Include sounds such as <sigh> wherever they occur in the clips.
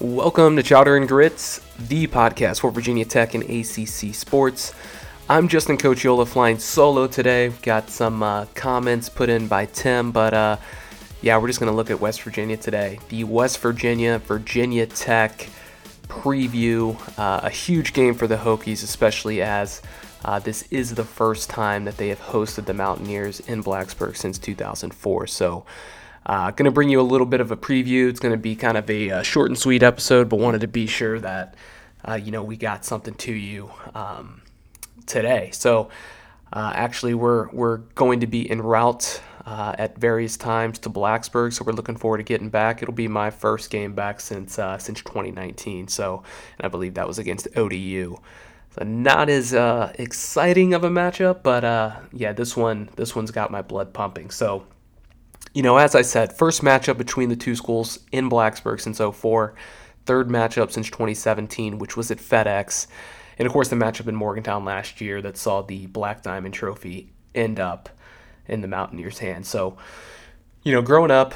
Welcome to Chowder and Grits, the podcast for Virginia Tech and ACC sports. I'm Justin Cochiola flying solo today. Got some uh, comments put in by Tim, but uh, yeah, we're just going to look at West Virginia today. The West Virginia Virginia Tech preview. Uh, a huge game for the Hokies, especially as uh, this is the first time that they have hosted the Mountaineers in Blacksburg since 2004. So, uh, going to bring you a little bit of a preview. It's going to be kind of a, uh, short and sweet episode, but wanted to be sure that uh, you know we got something to you um, today. So uh, actually, we're we're going to be en route uh, at various times to Blacksburg, so we're looking forward to getting back. It'll be my first game back since uh, since 2019. So, and I believe that was against ODU. So not as uh, exciting of a matchup, but yeah, this one this one's got my blood pumping. So you know, as I said, first matchup between the two schools in Blacksburg since 04, third matchup since 2017, which was at FedEx. And of course, the matchup in Morgantown last year that saw the Black Diamond Trophy end up in the Mountaineers' hands. So, you know, growing up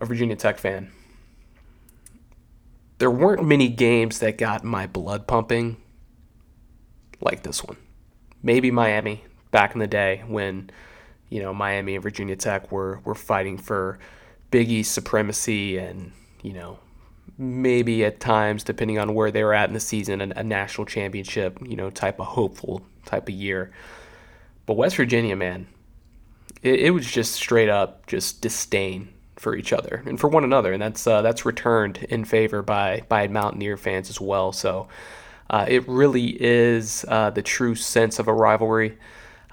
a Virginia Tech fan, there weren't many games that got my blood pumping like this one. Maybe Miami back in the day when you know, Miami and Virginia Tech were were fighting for Big East supremacy and, you know, maybe at times, depending on where they were at in the season, a, a national championship, you know, type of hopeful type of year. But West Virginia, man, it, it was just straight up just disdain for each other and for one another, and that's uh, that's returned in favor by by Mountaineer fans as well. So uh, it really is uh, the true sense of a rivalry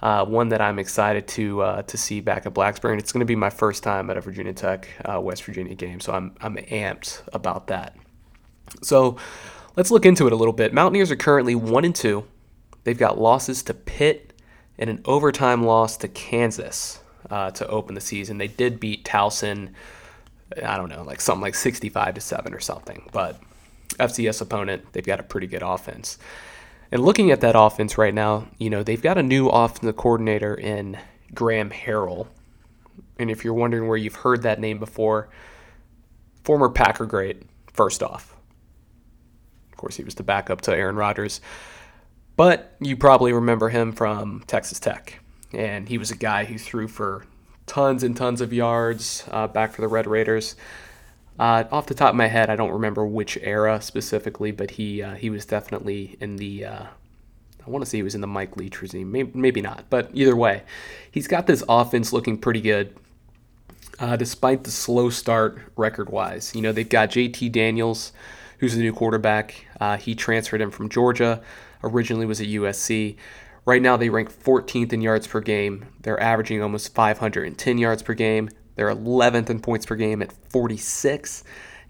uh, one that I'm excited to uh, to see back at Blacksburg. And it's going to be my first time at a Virginia Tech uh, West Virginia game, so I'm I'm amped about that. So let's look into it a little bit. Mountaineers are currently one and two. They've got losses to Pitt and an overtime loss to Kansas uh, to open the season. They did beat Towson. I don't know, like something like 65 to 7 or something. But FCS opponent, they've got a pretty good offense. And looking at that offense right now, you know, they've got a new offensive coordinator in Graham Harrell. And if you're wondering where you've heard that name before, former Packer great, first off. Of course, he was the backup to Aaron Rodgers. But you probably remember him from Texas Tech. And he was a guy who threw for tons and tons of yards uh, back for the Red Raiders. Uh, off the top of my head, I don't remember which era specifically, but he uh, he was definitely in the. Uh, I want to say he was in the Mike Leach regime, maybe, maybe not, but either way, he's got this offense looking pretty good, uh, despite the slow start record-wise. You know they've got J.T. Daniels, who's the new quarterback. Uh, he transferred him from Georgia. Originally was at USC. Right now they rank 14th in yards per game. They're averaging almost 510 yards per game. They're 11th in points per game at 46,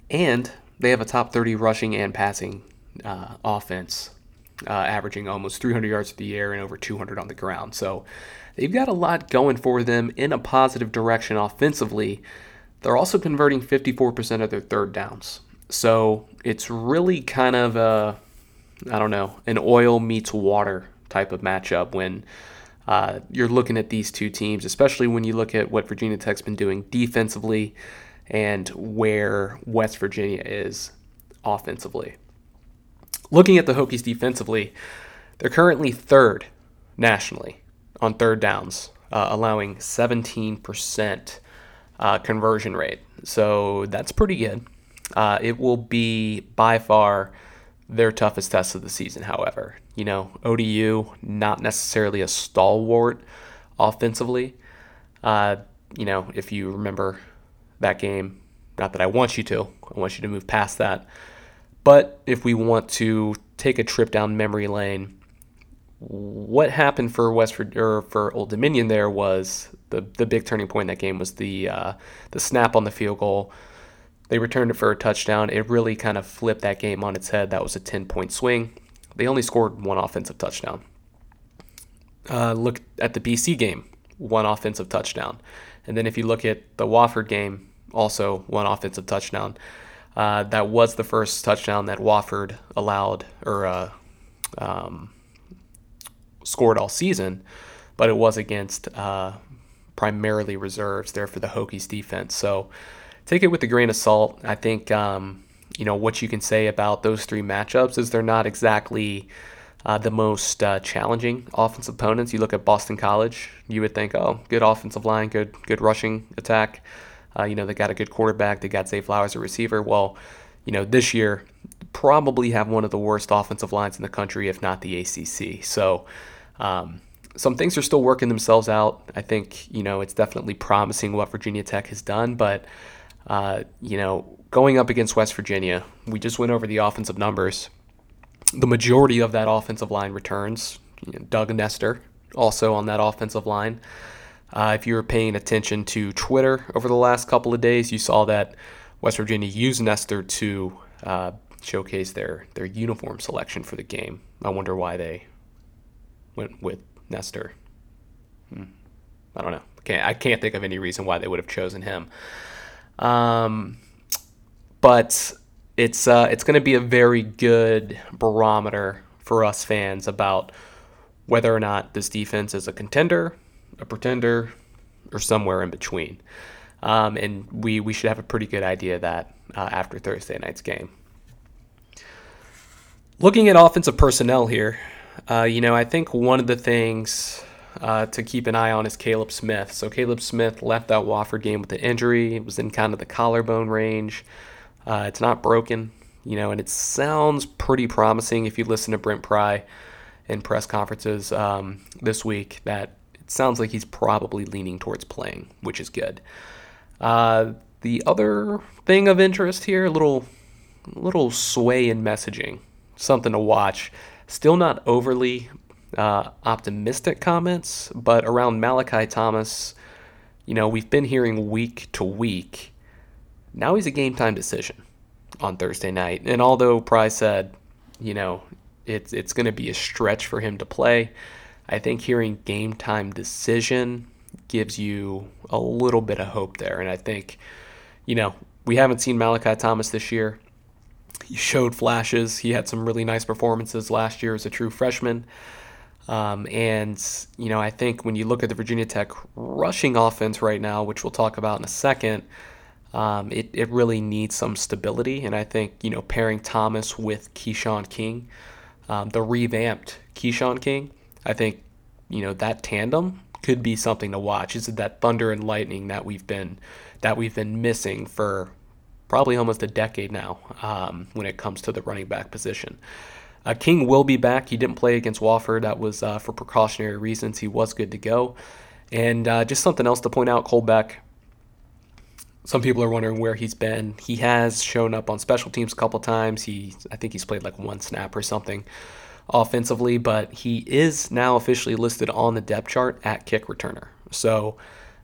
and they have a top 30 rushing and passing uh, offense, uh, averaging almost 300 yards to the air and over 200 on the ground. So they've got a lot going for them in a positive direction offensively. They're also converting 54% of their third downs. So it's really kind of a, I don't know, an oil meets water type of matchup when uh, you're looking at these two teams, especially when you look at what Virginia Tech's been doing defensively and where West Virginia is offensively. Looking at the Hokies defensively, they're currently third nationally on third downs, uh, allowing 17% uh, conversion rate. So that's pretty good. Uh, it will be by far their toughest test of the season, however. You know, ODU, not necessarily a stalwart offensively. Uh, you know, if you remember that game, not that I want you to, I want you to move past that. But if we want to take a trip down memory lane, what happened for West or for Old Dominion there was the the big turning point in that game was the uh, the snap on the field goal they returned it for a touchdown. It really kind of flipped that game on its head. That was a 10 point swing. They only scored one offensive touchdown. Uh, look at the BC game, one offensive touchdown. And then if you look at the Wofford game, also one offensive touchdown. Uh, that was the first touchdown that Wofford allowed or uh, um, scored all season, but it was against uh, primarily reserves there for the Hokies defense. So take it with a grain of salt. I think um, you know, what you can say about those three matchups is they're not exactly uh, the most uh, challenging offensive opponents. You look at Boston College, you would think, oh, good offensive line, good good rushing attack. Uh, you know, they got a good quarterback. They got Zay Flowers, a receiver. Well, you know, this year probably have one of the worst offensive lines in the country, if not the ACC. So. Um, some things are still working themselves out. I think you know it's definitely promising what Virginia Tech has done, but uh, you know going up against West Virginia, we just went over the offensive numbers. The majority of that offensive line returns. You know, Doug Nester also on that offensive line. Uh, if you were paying attention to Twitter over the last couple of days, you saw that West Virginia used Nester to uh, showcase their their uniform selection for the game. I wonder why they went with Nester. Hmm. I don't know. Can't, I can't think of any reason why they would have chosen him. Um, but it's uh, it's going to be a very good barometer for us fans about whether or not this defense is a contender, a pretender, or somewhere in between. Um, and we we should have a pretty good idea of that uh, after Thursday night's game. Looking at offensive personnel here, uh, you know, I think one of the things uh, to keep an eye on is Kaleb Smith. So Kaleb Smith left that Wofford game with an injury. It was in kind of the collarbone range. Uh, it's not broken, you know, and it sounds pretty promising if you listen to Brent Pry in press conferences um, this week. That it sounds like he's probably leaning towards playing, which is good. Uh, the other thing of interest here, a little, little sway in messaging, something to watch. Still not overly uh, optimistic comments, but around Malachi Thomas, you know, we've been hearing week to week. Now he's a game time decision on Thursday night. And although Pry said, you know, it's it's going to be a stretch for him to play, I think hearing game time decision gives you a little bit of hope there. And I think, you know, we haven't seen Malachi Thomas this year. He showed flashes. He had some really nice performances last year as a true freshman. Um, and, you know, I think when you look at the Virginia Tech rushing offense right now, which we'll talk about in a second, um, it, it really needs some stability. And I think, you know, pairing Thomas with Keshawn King, um, the revamped Keshawn King, I think, you know, that tandem could be something to watch. Is it that thunder and lightning that we've been that we've been missing for probably almost a decade now um, when it comes to the running back position. Uh, King will be back. He didn't play against Wofford. That was uh, for precautionary reasons. He was good to go. And uh, just something else to point out Cole Beck. Some people are wondering where he's been. He has shown up on special teams a couple times. He, I think he's played like one snap or something offensively, but he is now officially listed on the depth chart at kick returner. So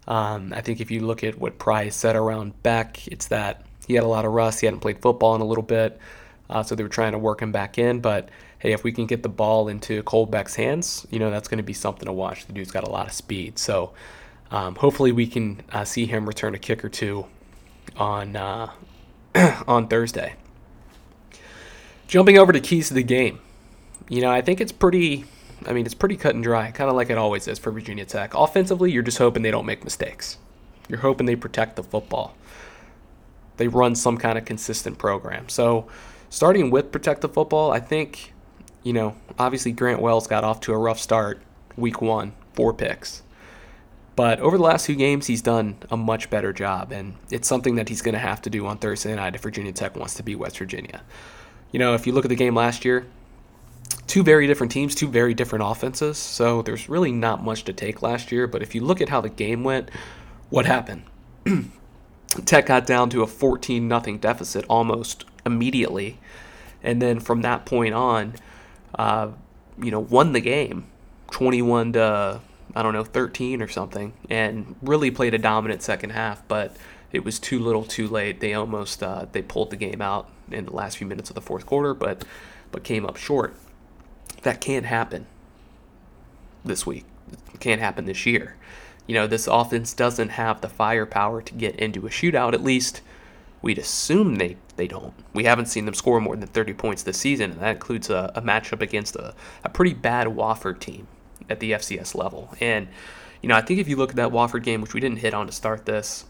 um, I think if you look at what Pry said around Beck, it's that he had a lot of rust. He hadn't played football in a little bit, uh, so they were trying to work him back in. But hey, if we can get the ball into Cole Beck's hands, you know that's going to be something to watch. The dude's got a lot of speed, so um, hopefully we can uh, see him return a kick or two on uh, <clears throat> on Thursday. Jumping over to keys to the game, you know I think it's pretty. I mean, it's pretty cut and dry, kind of like it always is for Virginia Tech. Offensively, you're just hoping they don't make mistakes. You're hoping they protect the football they run some kind of consistent program. So, starting with protective football, I think, you know, obviously Grant Wells got off to a rough start week one, four picks. But over the last two games, he's done a much better job, and it's something that he's going to have to do on Thursday night if Virginia Tech wants to beat West Virginia. You know, if you look at the game last year, two very different teams, two very different offenses, so there's really not much to take last year. But if you look at how the game went, what happened? <clears throat> Tech got down to a 14 nothing deficit almost immediately, and then from that point on, uh, you know, won the game, 21 to I don't know 13 or something, and really played a dominant second half. But it was too little, too late. They almost uh, they pulled the game out in the last few minutes of the fourth quarter, but but came up short. That can't happen this week. It can't happen this year you know, this offense doesn't have the firepower to get into a shootout. At least we'd assume they, they don't. We haven't seen them score more than 30 points this season, and that includes a, a matchup against a, a pretty bad Wofford team at the FCS level. And, you know, I think if you look at that Wofford game, which we didn't hit on to start this,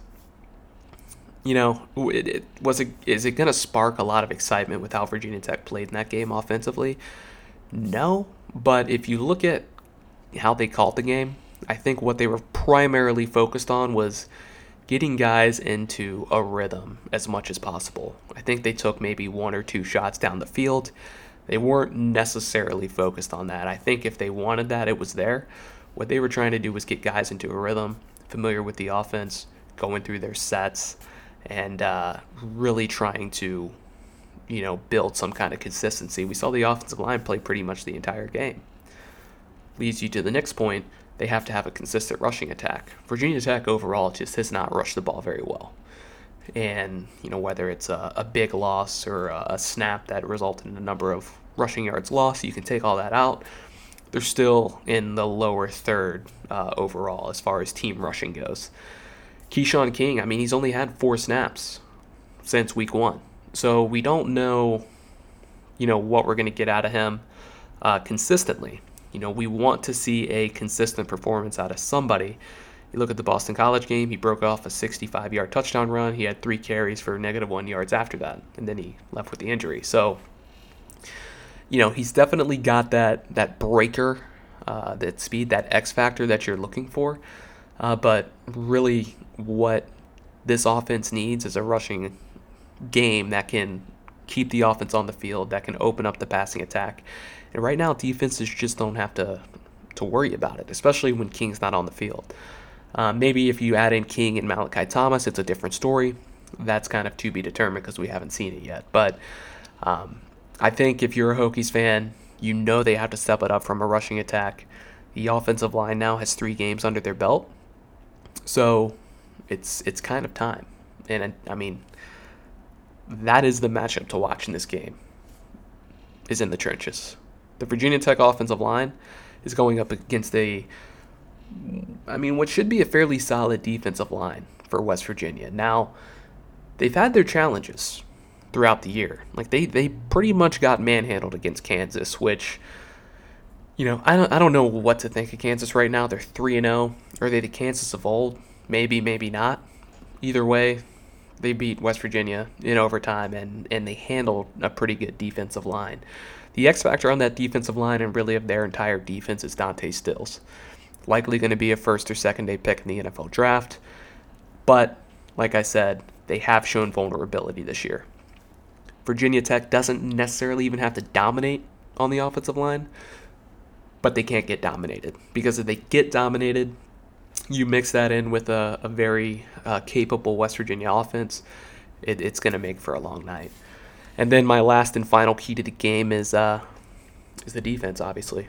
you know, it, it, was it is it going to spark a lot of excitement with how Virginia Tech played in that game offensively? No, but if you look at how they called the game, I think what they were primarily focused on was getting guys into a rhythm as much as possible. I think they took maybe one or two shots down the field. They weren't necessarily focused on that. I think if they wanted that, it was there. What they were trying to do was get guys into a rhythm, familiar with the offense, going through their sets, and uh, really trying to, you know, build some kind of consistency. We saw the offensive line play pretty much the entire game. Leads you to the next point. They have to have a consistent rushing attack. Virginia Tech overall just has not rushed the ball very well. And, you know, whether it's a, a big loss or a, a snap that resulted in a number of rushing yards lost, you can take all that out they're still in the lower third uh, overall as far as team rushing goes. Keshawn King, I mean, he's only had four snaps since week one. So we don't know, you know, what we're going to get out of him uh, consistently. You know, we want to see a consistent performance out of somebody. You look at the Boston College game, he broke off a 65 yard touchdown run. He had three carries for negative one yards after that, and then he left with the injury. So, you know, he's definitely got that, that breaker, uh, that speed, that X factor that you're looking for. Uh, but really, what this offense needs is a rushing game that can keep the offense on the field, that can open up the passing attack. And right now, defenses just don't have to to worry about it, especially when King's not on the field. Uh, maybe if you add in King and Malachi Thomas, it's a different story. That's kind of to be determined because we haven't seen it yet. But um, I think if you're a Hokies fan, you know they have to step it up from a rushing attack. The offensive line now has three games under their belt, so it's it's kind of time. And I mean, that is the matchup to watch in this game. Is in the trenches. The Virginia Tech offensive line is going up against a, I mean, what should be a fairly solid defensive line for West Virginia. Now, they've had their challenges throughout the year. Like they they pretty much got manhandled against Kansas, which you know, I don't I don't know what to think of Kansas right now. They're 3 and 0. Are they the Kansas of old? Maybe, maybe not. Either way, they beat West Virginia in overtime and, and they handled a pretty good defensive line. The X factor on that defensive line and really of their entire defense is Dante Stills. Likely going to be a first or second day pick in the NFL draft. But, like I said, they have shown vulnerability this year. Virginia Tech doesn't necessarily even have to dominate on the offensive line, but they can't get dominated. Because if they get dominated, you mix that in with a, a very uh, capable West Virginia offense, it, it's going to make for a long night. And then my last and final key to the game is uh, is the defense. Obviously,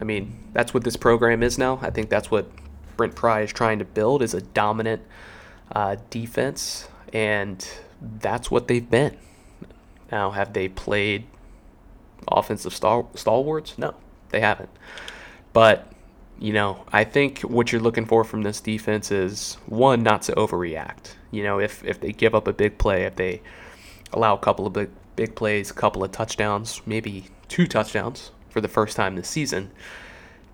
I mean that's what this program is now. I think that's what Brent Pry is trying to build is a dominant uh, defense, and that's what they've been. Now, have they played offensive stal- stalwarts? No, they haven't. But you know, I think what you're looking for from this defense is one, not to overreact. You know, if if they give up a big play, if they allow a couple of big big plays, a couple of touchdowns, maybe two touchdowns for the first time this season,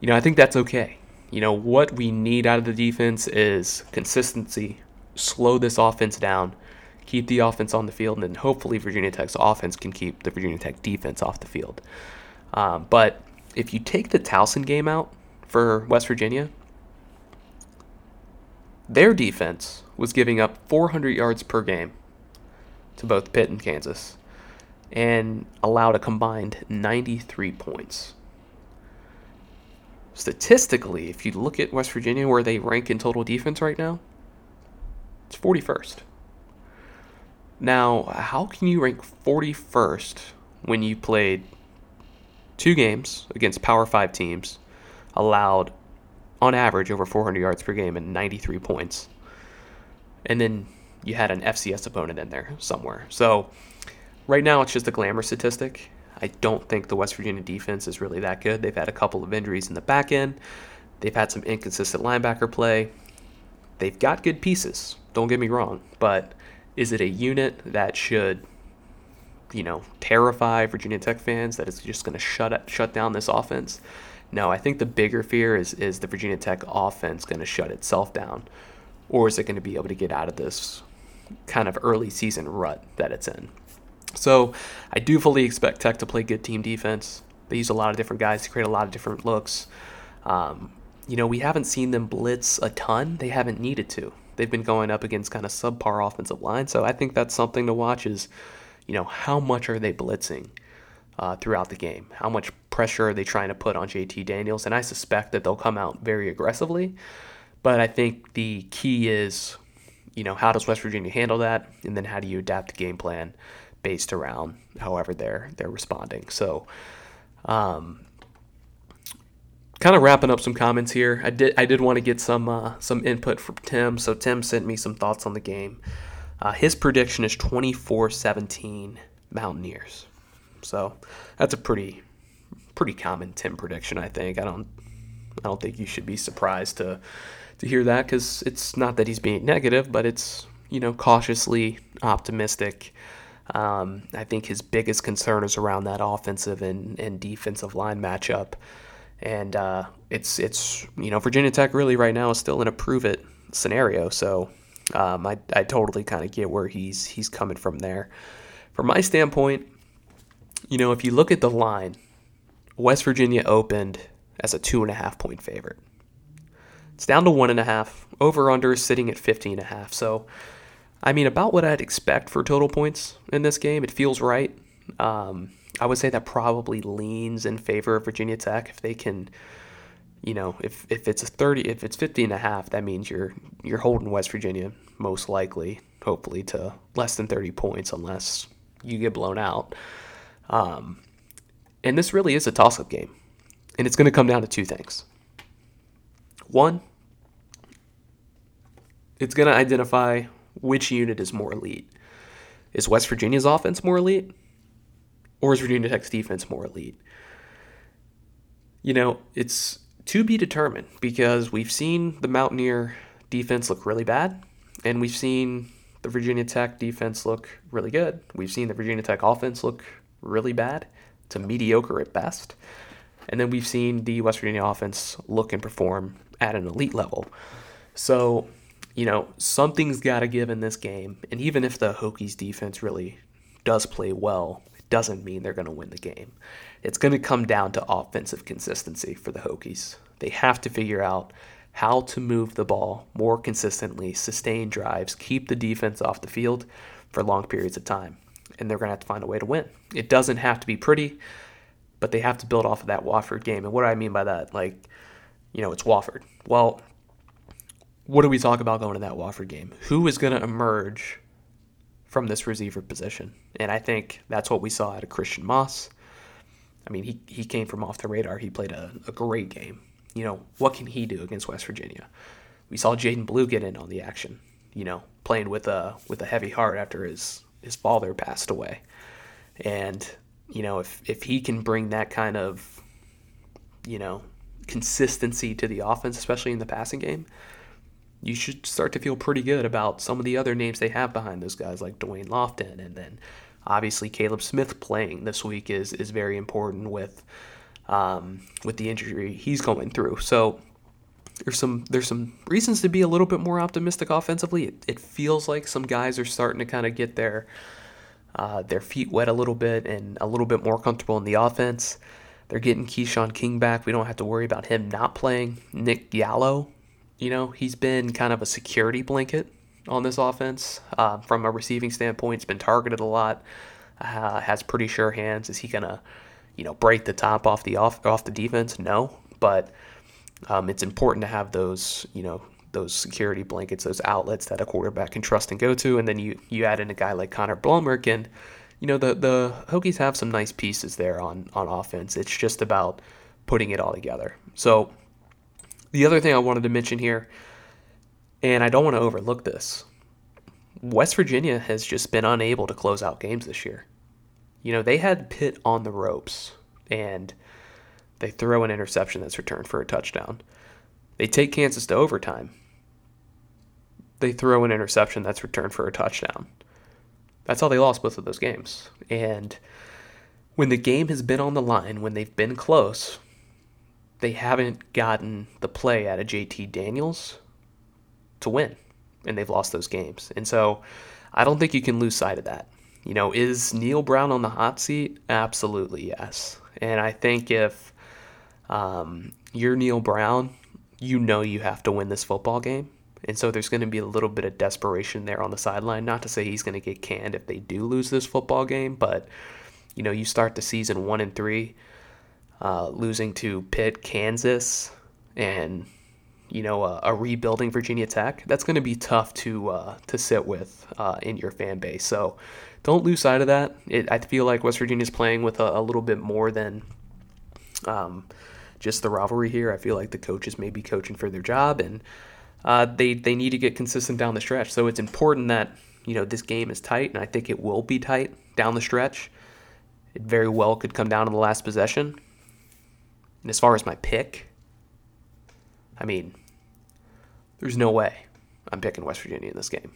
you know, I think that's okay. You know, what we need out of the defense is consistency, slow this offense down, keep the offense on the field, and then hopefully Virginia Tech's offense can keep the Virginia Tech defense off the field. Um, but if you take the Towson game out, for West Virginia, their defense was giving up 400 yards per game to both Pitt and Kansas and allowed a combined 93 points. Statistically, if you look at West Virginia where they rank in total defense right now, it's 41st. Now, how can you rank 41st when you played two games against Power 5 teams allowed on average over 400 yards per game and 93 points. And then you had an FCS opponent in there somewhere. So right now it's just a glamour statistic. I don't think the West Virginia defense is really that good. They've had a couple of injuries in the back end. They've had some inconsistent linebacker play. They've got good pieces. Don't get me wrong, but is it a unit that should you know, terrify Virginia Tech fans that is just going to shut shut down this offense? No, I think the bigger fear is is the Virginia Tech offense going to shut itself down, or is it going to be able to get out of this kind of early season rut that it's in. So I do fully expect Tech to play good team defense. They use a lot of different guys to create a lot of different looks. Um, you know, we haven't seen them blitz a ton. They haven't needed to. They've been going up against kind of subpar offensive line. So I think that's something to watch is, you know, how much are they blitzing uh, throughout the game? How much pressure are they trying to put on JT Daniels? And I suspect that they'll come out very aggressively. But I think the key is, you know, how does West Virginia handle that? And then how do you adapt the game plan based around however they're they're responding. So um, kind of wrapping up some comments here. I did I did want to get some uh, some input from Tim. So Tim sent me some thoughts on the game. Uh, his prediction is 24-17 Mountaineers. So that's a pretty pretty common Tim prediction. I think I don't I don't think you should be surprised to to hear that because it's not that he's being negative, but it's you know cautiously optimistic. Um, I think his biggest concern is around that offensive and, and defensive line matchup. And uh, it's it's you know Virginia Tech really right now is still in a prove it scenario. So um, I, I totally kind of get where he's he's coming from there. From my standpoint, you know if you look at the line, West Virginia opened as a two and a half point favorite. It's down to one and a half. Over under is sitting at 15 and a half. So I mean, about what I'd expect for total points in this game. It feels right. Um, I would say that probably leans in favor of Virginia Tech if they can, you know, if, if it's a 30, if it's 50 and a half, that means you're you're holding West Virginia most likely, hopefully, to less than 30 points unless you get blown out. Um, and this really is a toss-up game, and it's going to come down to two things. One, it's going to identify which unit is more elite. Is West Virginia's offense more elite? Or is Virginia Tech's defense more elite? You know, it's to be determined because we've seen the Mountaineer defense look really bad, and we've seen the Virginia Tech defense look really good. We've seen the Virginia Tech offense look really bad to mediocre at best. And then we've seen the West Virginia offense look and perform at an elite level. So you know, something's got to give in this game. And even if the Hokies defense really does play well, it doesn't mean they're going to win the game. It's going to come down to offensive consistency for the Hokies. They have to figure out how to move the ball more consistently, sustain drives, keep the defense off the field for long periods of time. And they're going to have to find a way to win. It doesn't have to be pretty, but they have to build off of that Wofford game. And what do I mean by that? Like, you know, it's Wofford. Well, what do we talk about going to that Wofford game? Who is going to emerge from this receiver position? And I think that's what we saw out of Christian Moss. I mean, he, he came from off the radar. He played a, a great game. You know, what can he do against West Virginia? We saw Jadan Blue get in on the action, you know, playing with a with a heavy heart after his, his father passed away. And, you know, if, if he can bring that kind of, you know, consistency to the offense, especially in the passing game, you should start to feel pretty good about some of the other names they have behind those guys, like Da'Wain Lofton, and then obviously Kaleb Smith playing this week is is very important with um, with the injury he's going through. So there's some there's some reasons to be a little bit more optimistic offensively. It, it feels like some guys are starting to kind of get their uh, their feet wet a little bit and a little bit more comfortable in the offense. They're getting Keshawn King back. We don't have to worry about him not playing. Nick Gallo you know, he's been kind of a security blanket on this offense uh, from a receiving standpoint. He's been targeted a lot, uh, has pretty sure hands. Is he gonna, you know, break the top off the off off the defense? No, but um, it's important to have those, you know, those security blankets, those outlets that a quarterback can trust and go to. And then you you add in a guy like Connor Blumrick, and you know the the Hokies have some nice pieces there on on offense. It's just about putting it all together. So the other thing I wanted to mention here, and I don't want to overlook this, West Virginia has just been unable to close out games this year. You know, they had Pitt on the ropes, and they throw an interception that's returned for a touchdown. They take Kansas to overtime. They throw an interception that's returned for a touchdown. That's how they lost both of those games. And when the game has been on the line, when they've been close, they haven't gotten the play out of JT Daniels to win, and they've lost those games. And so I don't think you can lose sight of that. You know, is Neal Brown on the hot seat? Absolutely yes. And I think if um, you're Neal Brown, you know you have to win this football game. And so there's going to be a little bit of desperation there on the sideline. Not to say he's going to get canned if they do lose this football game, but you know, you start the season one and three, uh, losing to Pitt, Kansas, and you know a, a rebuilding Virginia Tech. That's going to be tough to uh, to sit with uh, in your fan base. So don't lose sight of that. It, I feel like West Virginia's playing with a, a little bit more than. Um, just the rivalry here. I feel like the coaches may be coaching for their job, and uh, they they need to get consistent down the stretch. So it's important that you know this game is tight, and I think it will be tight down the stretch. It very well could come down to the last possession. And as far as my pick, I mean, there's no way I'm picking West Virginia in this game.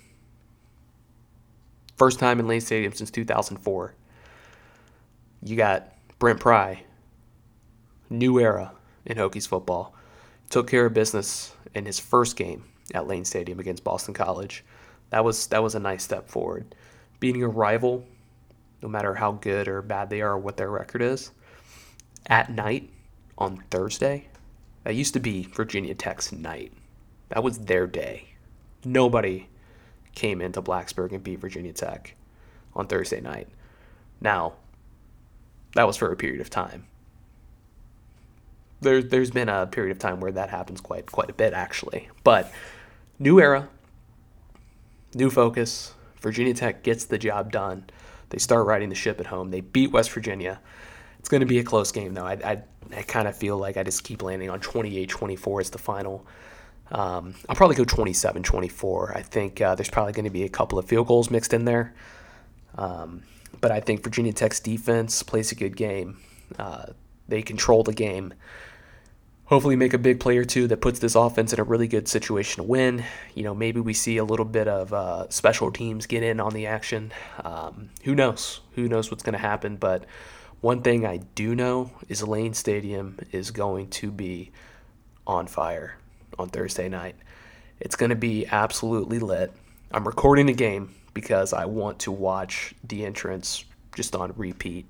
First time in Lane Stadium since 2004. You got Brent Pry, new era in Hokies football. Took care of business in his first game at Lane Stadium against Boston College. That was that was a nice step forward. Beating a rival, no matter how good or bad they are or what their record is, at night on Thursday. That used to be Virginia Tech's night. That was their day. Nobody came into Blacksburg and beat Virginia Tech on Thursday night. Now, that was for a period of time. There, there's been a period of time where that happens quite quite a bit actually. But new era, new focus. Virginia Tech gets the job done. They start riding the ship at home. They beat West Virginia. It's going to be a close game though. I, I, I kind of feel like I just keep landing on 28-24 as the final. Um, I'll probably go 27-24. I think uh, there's probably going to be a couple of field goals mixed in there. Um, but I think Virginia Tech's defense plays a good game. Uh, they control the game. Hopefully, make a big play or two that puts this offense in a really good situation to win. You know, maybe we see a little bit of uh, special teams get in on the action. Um, who knows? Who knows what's going to happen? But one thing I do know is Lane Stadium is going to be on fire on Thursday night. It's going to be absolutely lit. I'm recording the game because I want to watch the entrance just on repeat.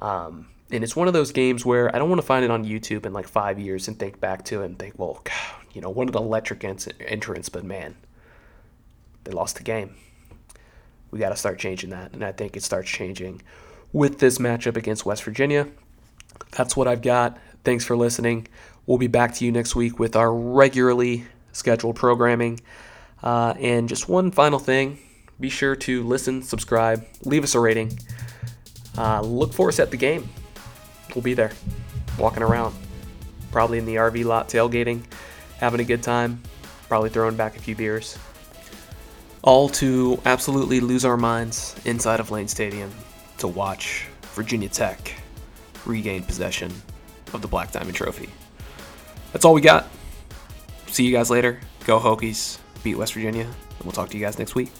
Um, and it's one of those games where I don't want to find it on YouTube in like five years and think back to it and think, well, God, you know, what an electric entrance, but man, they lost the game. We got to start changing that, and I think it starts changing with this matchup against West Virginia. That's what I've got. Thanks for listening. We'll be back to you next week with our regularly scheduled programming. Uh, and just one final thing be sure to listen, subscribe, leave us a rating. Uh, look for us at the game we'll be there, walking around, probably in the RV lot tailgating, having a good time, probably throwing back a few beers. All to absolutely lose our minds inside of Lane Stadium to watch Virginia Tech regain possession of the Black Diamond Trophy. That's all we got. See you guys later. Go Hokies. Beat West Virginia. And we'll talk to you guys next week.